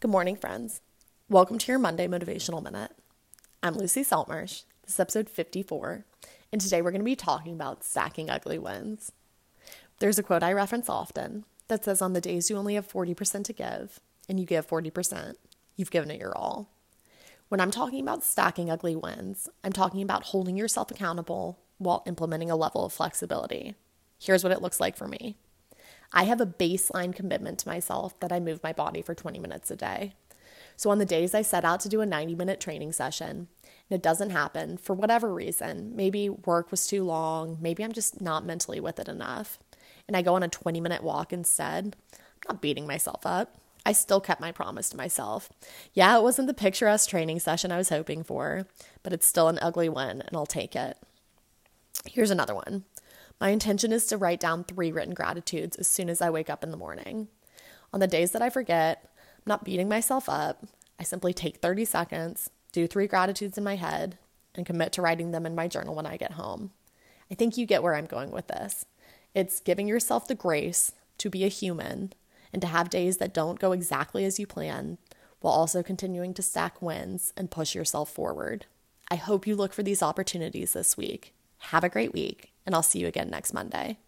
Good morning, friends. Welcome to your Monday Motivational Minute. I'm Lucy Saltmarsh. This is episode 54, and today we're going to be talking about stacking ugly wins. There's a quote I reference often that says, On the days you only have 40% to give, and you give 40%, you've given it your all. When I'm talking about stacking ugly wins, I'm talking about holding yourself accountable while implementing a level of flexibility. Here's what it looks like for me. I have a baseline commitment to myself that I move my body for 20 minutes a day. So, on the days I set out to do a 90 minute training session and it doesn't happen for whatever reason, maybe work was too long, maybe I'm just not mentally with it enough, and I go on a 20 minute walk instead, I'm not beating myself up. I still kept my promise to myself. Yeah, it wasn't the picturesque training session I was hoping for, but it's still an ugly one and I'll take it. Here's another one. My intention is to write down three written gratitudes as soon as I wake up in the morning. On the days that I forget, I'm not beating myself up. I simply take 30 seconds, do three gratitudes in my head, and commit to writing them in my journal when I get home. I think you get where I'm going with this. It's giving yourself the grace to be a human and to have days that don't go exactly as you plan, while also continuing to stack wins and push yourself forward. I hope you look for these opportunities this week. Have a great week, and I'll see you again next Monday.